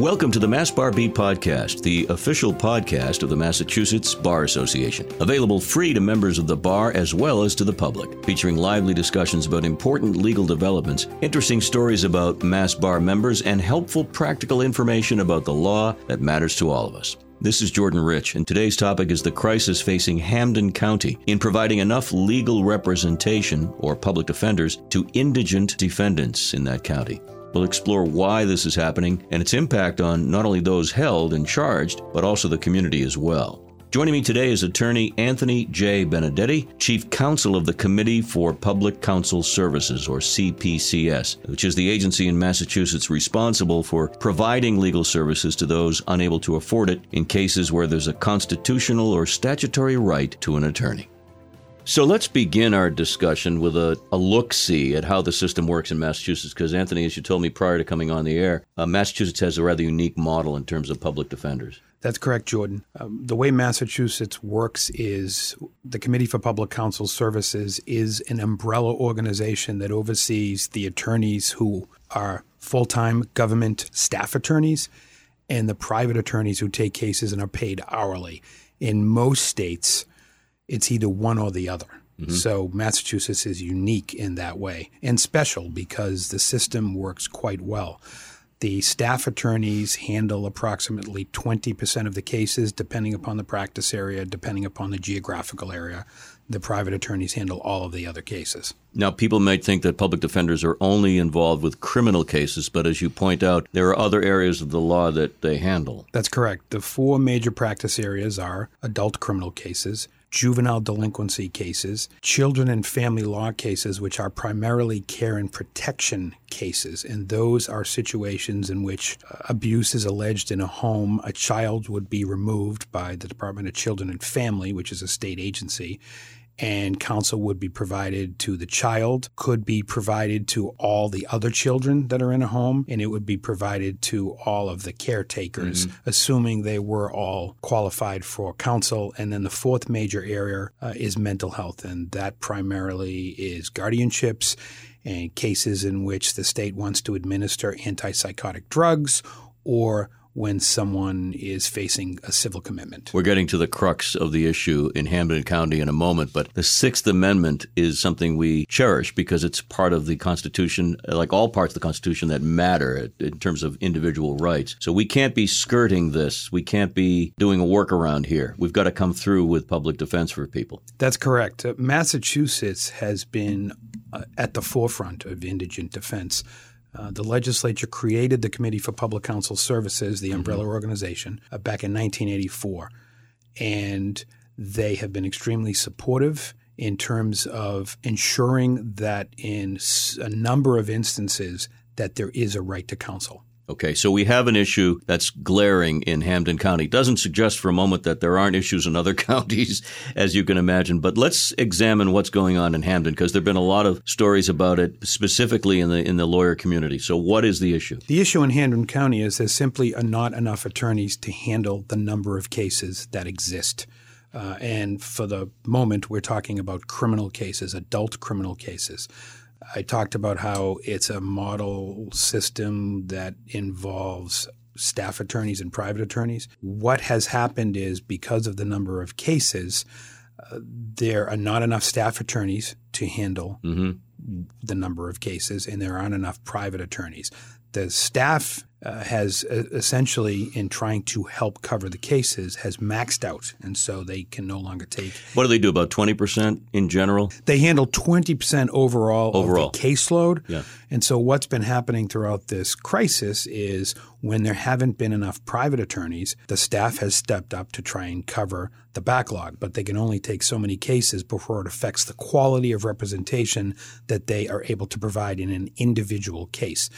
Welcome to the Mass Bar Beat Podcast, the official podcast of the Massachusetts Bar Association. Available free to members of the bar as well as to the public, featuring lively discussions about important legal developments, interesting stories about Mass Bar members, and helpful practical information about the law that matters to all of us. This is Jordan Rich, and today's topic is the crisis facing Hampden County in providing enough legal representation or public defenders to indigent defendants in that county. We'll explore why this is happening and its impact on not only those held and charged, but also the community as well. Joining me today is attorney Anthony J. Benedetti, Chief Counsel of the Committee for Public Counsel Services, or CPCS, which is the agency in Massachusetts responsible for providing legal services to those unable to afford it in cases where there's a constitutional or statutory right to an attorney. So let's begin our discussion with a, a look see at how the system works in Massachusetts. Because, Anthony, as you told me prior to coming on the air, uh, Massachusetts has a rather unique model in terms of public defenders. That's correct, Jordan. Um, the way Massachusetts works is the Committee for Public Counsel Services is an umbrella organization that oversees the attorneys who are full time government staff attorneys and the private attorneys who take cases and are paid hourly. In most states, it's either one or the other. Mm-hmm. So Massachusetts is unique in that way and special because the system works quite well. The staff attorneys handle approximately 20% of the cases, depending upon the practice area, depending upon the geographical area. The private attorneys handle all of the other cases. Now, people might think that public defenders are only involved with criminal cases, but as you point out, there are other areas of the law that they handle. That's correct. The four major practice areas are adult criminal cases, juvenile delinquency cases, children and family law cases, which are primarily care and protection cases. And those are situations in which uh, abuse is alleged in a home. A child would be removed by the Department of Children and Family, which is a state agency and counsel would be provided to the child, could be provided to all the other children that are in a home, and it would be provided to all of the caretakers, mm-hmm. assuming they were all qualified for counsel. And then the fourth major area uh, is mental health, and that primarily is guardianships and cases in which the state wants to administer antipsychotic drugs or when someone is facing a civil commitment. We're getting to the crux of the issue in Hampden County in a moment, but the Sixth Amendment is something we cherish because it's part of the Constitution, like all parts of the Constitution that matter in terms of individual rights. So we can't be skirting this. We can't be doing a workaround here. We've got to come through with public defense for people. That's correct. Uh, Massachusetts has been uh, at the forefront of indigent defense uh, the legislature created the Committee for Public Counsel Services, the mm-hmm. umbrella mm-hmm. organization, uh, back in 1984. And they have been extremely supportive in terms of ensuring that in a number of instances that there is a right to counsel. Okay, so we have an issue that's glaring in Hampden County. Doesn't suggest for a moment that there aren't issues in other counties, as you can imagine. But let's examine what's going on in Hampden because there've been a lot of stories about it, specifically in the in the lawyer community. So, what is the issue? The issue in Hampden County is there's simply not enough attorneys to handle the number of cases that exist. Uh, and for the moment, we're talking about criminal cases, adult criminal cases. I talked about how it's a model system that involves staff attorneys and private attorneys. What has happened is because of the number of cases, uh, there are not enough staff attorneys to handle mm-hmm. the number of cases, and there aren't enough private attorneys. The staff uh, has uh, essentially, in trying to help cover the cases, has maxed out, and so they can no longer take. What do they do? About twenty percent in general. They handle twenty percent overall, overall of the caseload. Yeah. And so what's been happening throughout this crisis is when there haven't been enough private attorneys, the staff has stepped up to try and cover the backlog, but they can only take so many cases before it affects the quality of representation that they are able to provide in an individual case.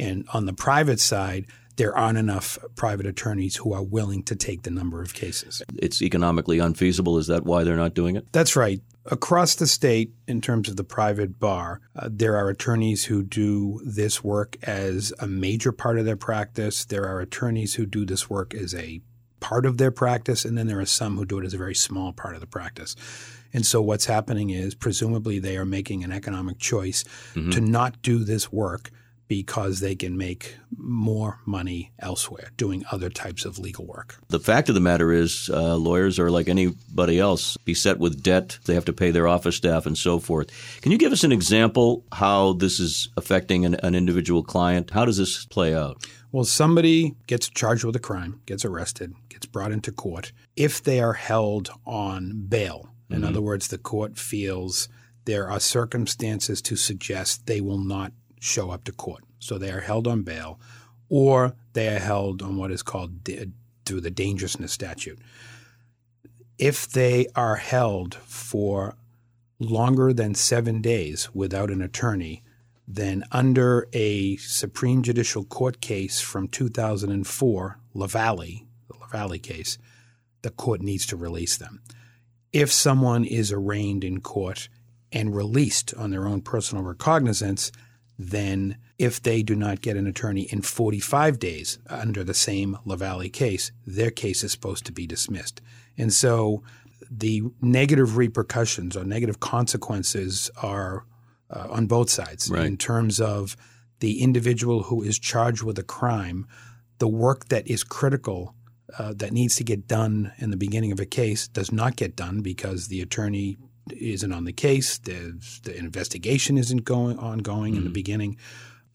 And on the private side, there aren't enough private attorneys who are willing to take the number of cases. It's economically unfeasible. Is that why they're not doing it? That's right. Across the state, in terms of the private bar, uh, there are attorneys who do this work as a major part of their practice. There are attorneys who do this work as a part of their practice, and then there are some who do it as a very small part of the practice. And so what's happening is presumably they are making an economic choice mm-hmm. to not do this work because they can make more money elsewhere doing other types of legal work. The fact of the matter is, uh, lawyers are like anybody else, beset with debt. They have to pay their office staff and so forth. Can you give us an example how this is affecting an, an individual client? How does this play out? Well, somebody gets charged with a crime, gets arrested, gets brought into court. If they are held on bail, in mm-hmm. other words, the court feels there are circumstances to suggest they will not show up to court. So they are held on bail or they are held on what is called through the dangerousness statute. If they are held for longer than seven days without an attorney, then under a Supreme Judicial Court case from 2004, Lavallee, the Lavallee case, the court needs to release them. If someone is arraigned in court and released on their own personal recognizance, then if they do not get an attorney in 45 days under the same Lavallee case, their case is supposed to be dismissed. And so the negative repercussions or negative consequences are uh, on both sides right. in terms of the individual who is charged with a crime, the work that is critical uh, that needs to get done in the beginning of a case does not get done because the attorney isn't on the case. The, the investigation isn't going ongoing mm-hmm. in the mm-hmm. beginning.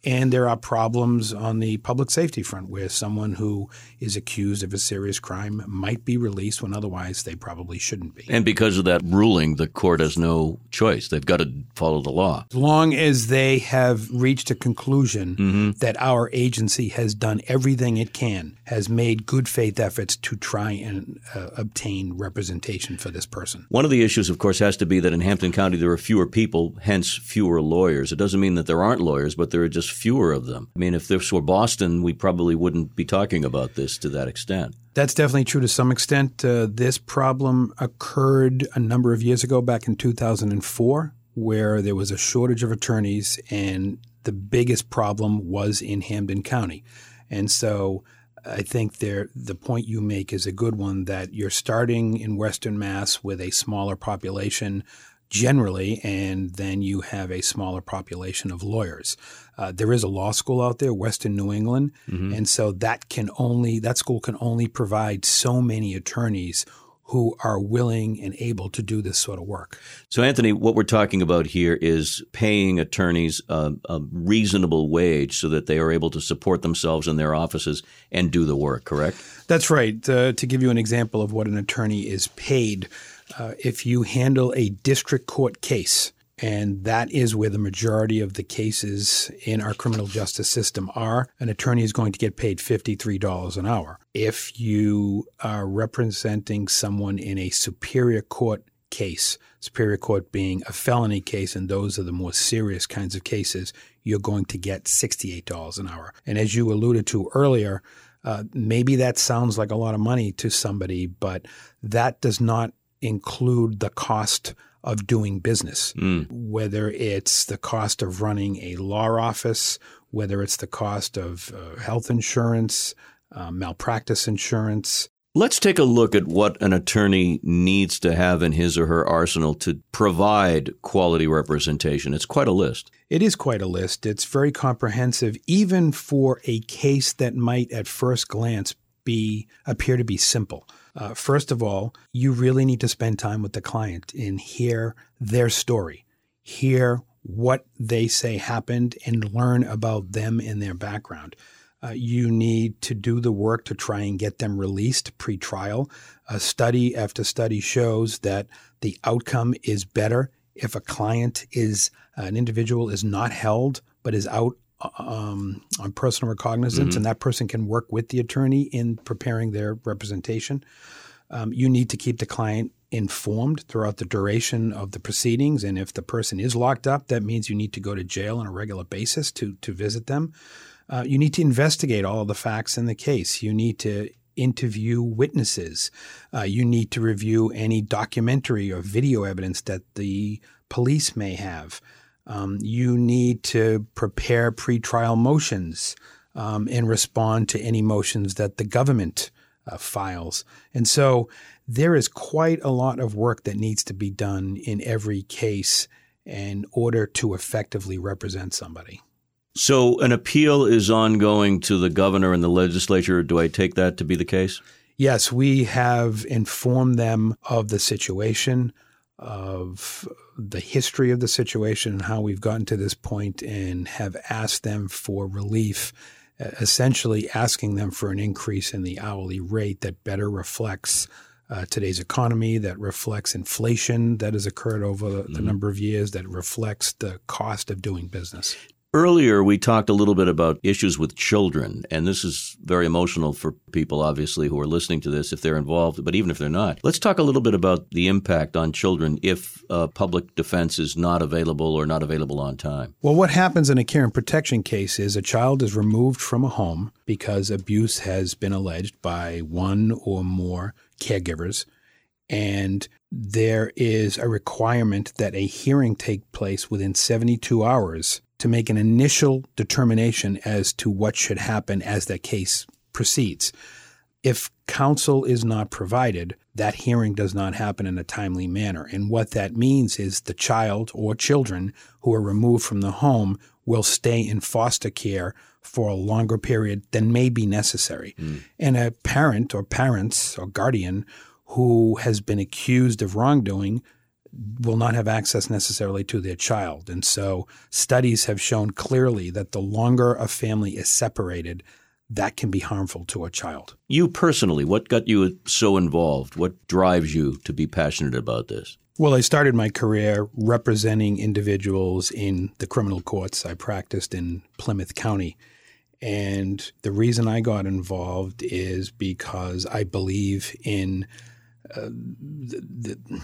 And there are problems on the public safety front where someone who is accused of a serious crime might be released when otherwise they probably shouldn't be. And because of that ruling, the court has no choice. They've got to follow the law. As long as they have reached a conclusion mm-hmm. that our agency has done everything it can, has made good faith efforts to try and uh, obtain representation for this person. One of the issues, of course, has to be that in Hampden County there are fewer people, hence fewer lawyers. It doesn't mean that there aren't lawyers, but there are just fewer of them. I mean, if this were Boston, we probably wouldn't be talking about this to that extent. That's definitely true to some extent. Uh, this problem occurred a number of years ago, back in 2004, where there was a shortage of attorneys, and the biggest problem was in Hampden County. And so I think there, the point you make is a good one that you're starting in Western Mass with a smaller population generally, and then you have a smaller population of lawyers. Uh, there is a law school out there, Western New England, mm-hmm. and so that can only that school can only provide so many attorneys who are willing and able to do this sort of work. So, Anthony, what we're talking about here is paying attorneys a, a, reasonable wage so that they are able to support themselves in their offices and do the work, correct? That's right. Uh, to give you an example of what an attorney is paid, uh, if you handle a district court case, and that is where the majority of the cases in our criminal justice system are. An attorney is going to get paid $53 an hour. If you are representing someone in a superior court case, superior court being a felony case, and those are the more serious kinds of cases, you're going to get $68 an hour. And as you alluded to earlier, uh, maybe that sounds like a lot of money to somebody, but that does not include the cost of doing business, mm. whether it's the cost of running a law office, whether it's the cost of uh, health insurance, uh, malpractice insurance. Let's take a look at what an attorney needs to have in his or her arsenal to provide quality representation. It's quite a list. It is quite a list. It's very comprehensive, even for a case that might at first glance be appear to be simple. Uh, first of all, you really need to spend time with the client and hear their story, hear what they say happened, and learn about them and their background. Uh, you need to do the work to try and get them released pre-trial. Uh, study after study shows that the outcome is better if a client is an individual is not held but is out um, on personal recognizance, mm-hmm. and that person can work with the attorney in preparing their representation. Um, you need to keep the client informed throughout the duration of the proceedings, and if the person is locked up, that means you need to go to jail on a regular basis to to visit them. Uh, you need to investigate all of the facts in the case. You need to interview witnesses. Uh, you need to review any documentary or video evidence that the police may have. Um, you need to prepare pretrial motions um, and respond to any motions that the government uh, files. And so there is quite a lot of work that needs to be done in every case in order to effectively represent somebody. So an appeal is ongoing to the governor and the legislature. Do I take that to be the case? Yes, we have informed them of the situation, of the history of the situation, and how we've gotten to this point, and have asked them for relief, essentially asking them for an increase in the hourly rate that better reflects uh, today's economy, that reflects inflation that has occurred over the, mm-hmm. number of years, that reflects the cost of doing business. Earlier, we talked a little bit about issues with children, and this is very emotional for people, obviously, who are listening to this if they're involved, but even if they're not. Let's talk a little bit about the impact on children if uh, public defense is not available or not available on time. Well, what happens in a care and protection case is a child is removed from a home because abuse has been alleged by one or more caregivers. And there is a requirement that a hearing take place within 72 hours to make an initial determination as to what should happen as that case proceeds. If counsel is not provided, that hearing does not happen in a timely manner. And what that means is the child or children who are removed from the home will stay in foster care for a longer period than may be necessary. Mm. And a parent or parents or guardian who has been accused of wrongdoing will not have access necessarily to their child. And so studies have shown clearly that the longer a family is separated, that can be harmful to a child. You personally, what got you so involved? What drives you to be passionate about this? Well, I started my career representing individuals in the criminal courts. I practiced in Plymouth County. And the reason I got involved is because I believe in uh, the, the,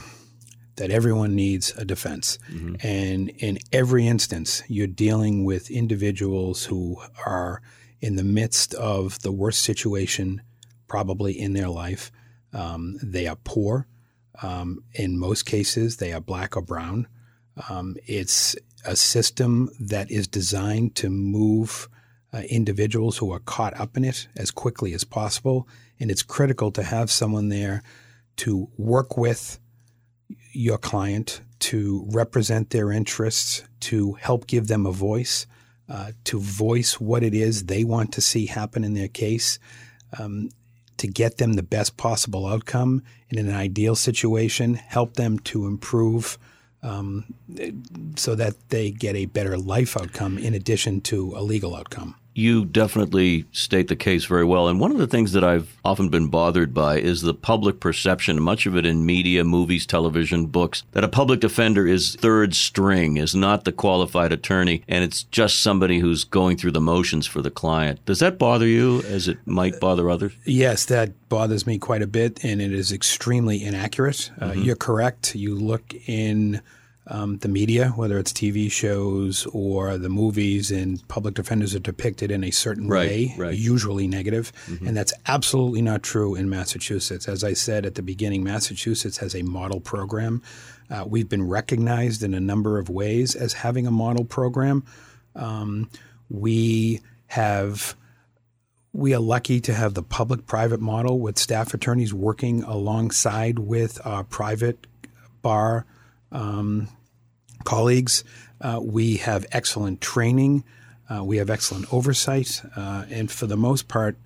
that everyone needs a defense. Mm-hmm. And in every instance, you're dealing with individuals who are in the midst of the worst situation probably in their life. Um, they are poor. Um, in most cases, they are black or brown. Um, it's a system that is designed to move uh, individuals who are caught up in it as quickly as possible. And it's critical to have someone there to work with your client, to represent their interests, to help give them a voice, uh, to voice what it is they want to see happen in their case, um, to get them the best possible outcome in an ideal situation, help them to improve um, so that they get a better life outcome in addition to a legal outcome you definitely state the case very well. And one of the things that I've often been bothered by is the public perception, much of it in media, movies, television, books, that a public defender is third string, is not the qualified attorney, and it's just somebody who's going through the motions for the client. Does that bother you as it might bother others? Yes, that bothers me quite a bit, and it is extremely inaccurate. Uh, mm-hmm. You're correct. You look in um, the media, whether it's TV shows or the movies, and public defenders are depicted in a certain right, way, right. usually negative. Mm-hmm. And that's absolutely not true in Massachusetts. As I said at the beginning, Massachusetts has a model program. Uh, we've been recognized in a number of ways as having a model program. Um, we have we are lucky to have the public private model with staff attorneys working alongside with our private bar um, colleagues. Uh, we have excellent training. Uh, we have excellent oversight. Uh, and for the most part,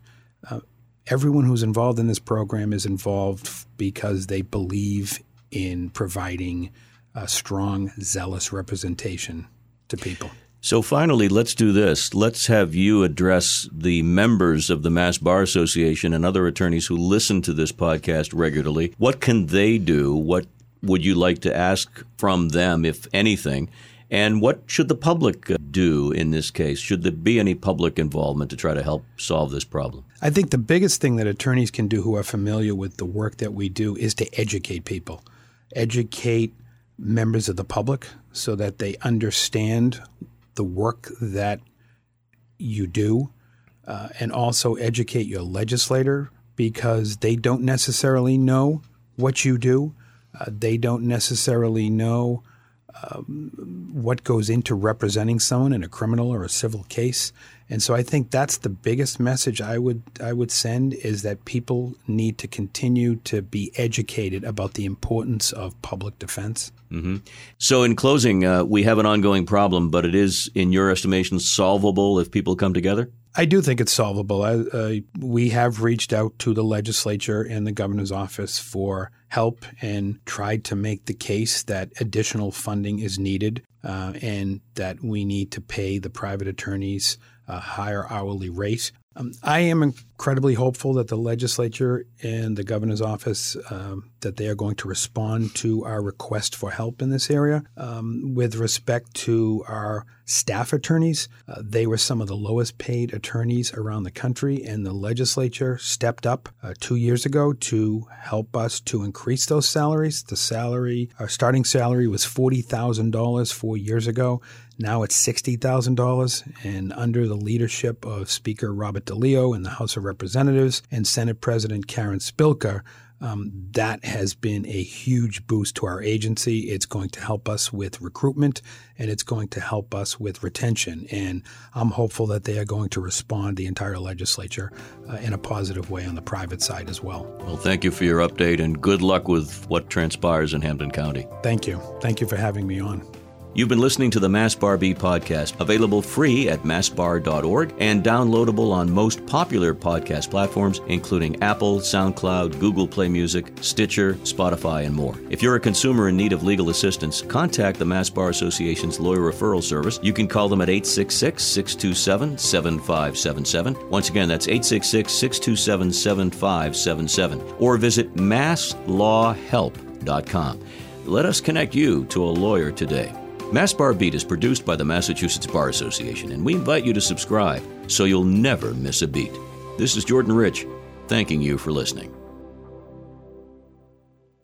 uh, everyone who's involved in this program is involved because they believe in providing a strong, zealous representation to people. So finally, let's do this. Let's have you address the members of the Mass Bar Association and other attorneys who listen to this podcast regularly. What can they do? What would you like to ask from them, if anything? And what should the public do in this case? Should there be any public involvement to try to help solve this problem? I think the biggest thing that attorneys can do who are familiar with the work that we do is to educate people, educate members of the public so that they understand the work that you do, uh, and also educate your legislator because they don't necessarily know what you do. Uh, they don't necessarily know um, what goes into representing someone in a criminal or a civil case. And so I think that's the biggest message I would I would send is that people need to continue to be educated about the importance of public defense. Mm-hmm. So, in closing, uh, we have an ongoing problem, but it is, in your estimation, solvable if people come together. I do think it's solvable. Uh, we have reached out to the legislature and the governor's office for help and tried to make the case that additional funding is needed uh, and that we need to pay the private attorneys a higher hourly rate. Um, I am incredibly hopeful that the legislature and the governor's office um, that they are going to respond to our request for help in this area. Um, with respect to our staff attorneys, uh, they were some of the lowest paid attorneys around the country, and the legislature stepped up uh, two years ago to help us to increase those salaries. The salary, our starting salary was forty thousand dollars four years ago. Now it's $60,000. And under the leadership of Speaker Robert DeLeo in the House of Representatives and Senate President Karen Spilka, um, that has been a huge boost to our agency. It's going to help us with recruitment and it's going to help us with retention. And I'm hopeful that they are going to respond, the entire legislature, uh, in a positive way on the private side as well. Well, thank you for your update and good luck with what transpires in Hampden County. Thank you. Thank you for having me on. You've been listening to the MassBar B podcast, available free at massbar.org and downloadable on most popular podcast platforms, including Apple, SoundCloud, Google Play Music, Stitcher, Spotify, and more. If you're a consumer in need of legal assistance, contact the Mass Bar Association's lawyer referral service. You can call them at 866 627 7577. Once again, that's 866 627 7577. Or visit masslawhelp.com. Let us connect you to a lawyer today. Mass Bar Beat is produced by the Massachusetts Bar Association, and we invite you to subscribe so you'll never miss a beat. This is Jordan Rich, thanking you for listening.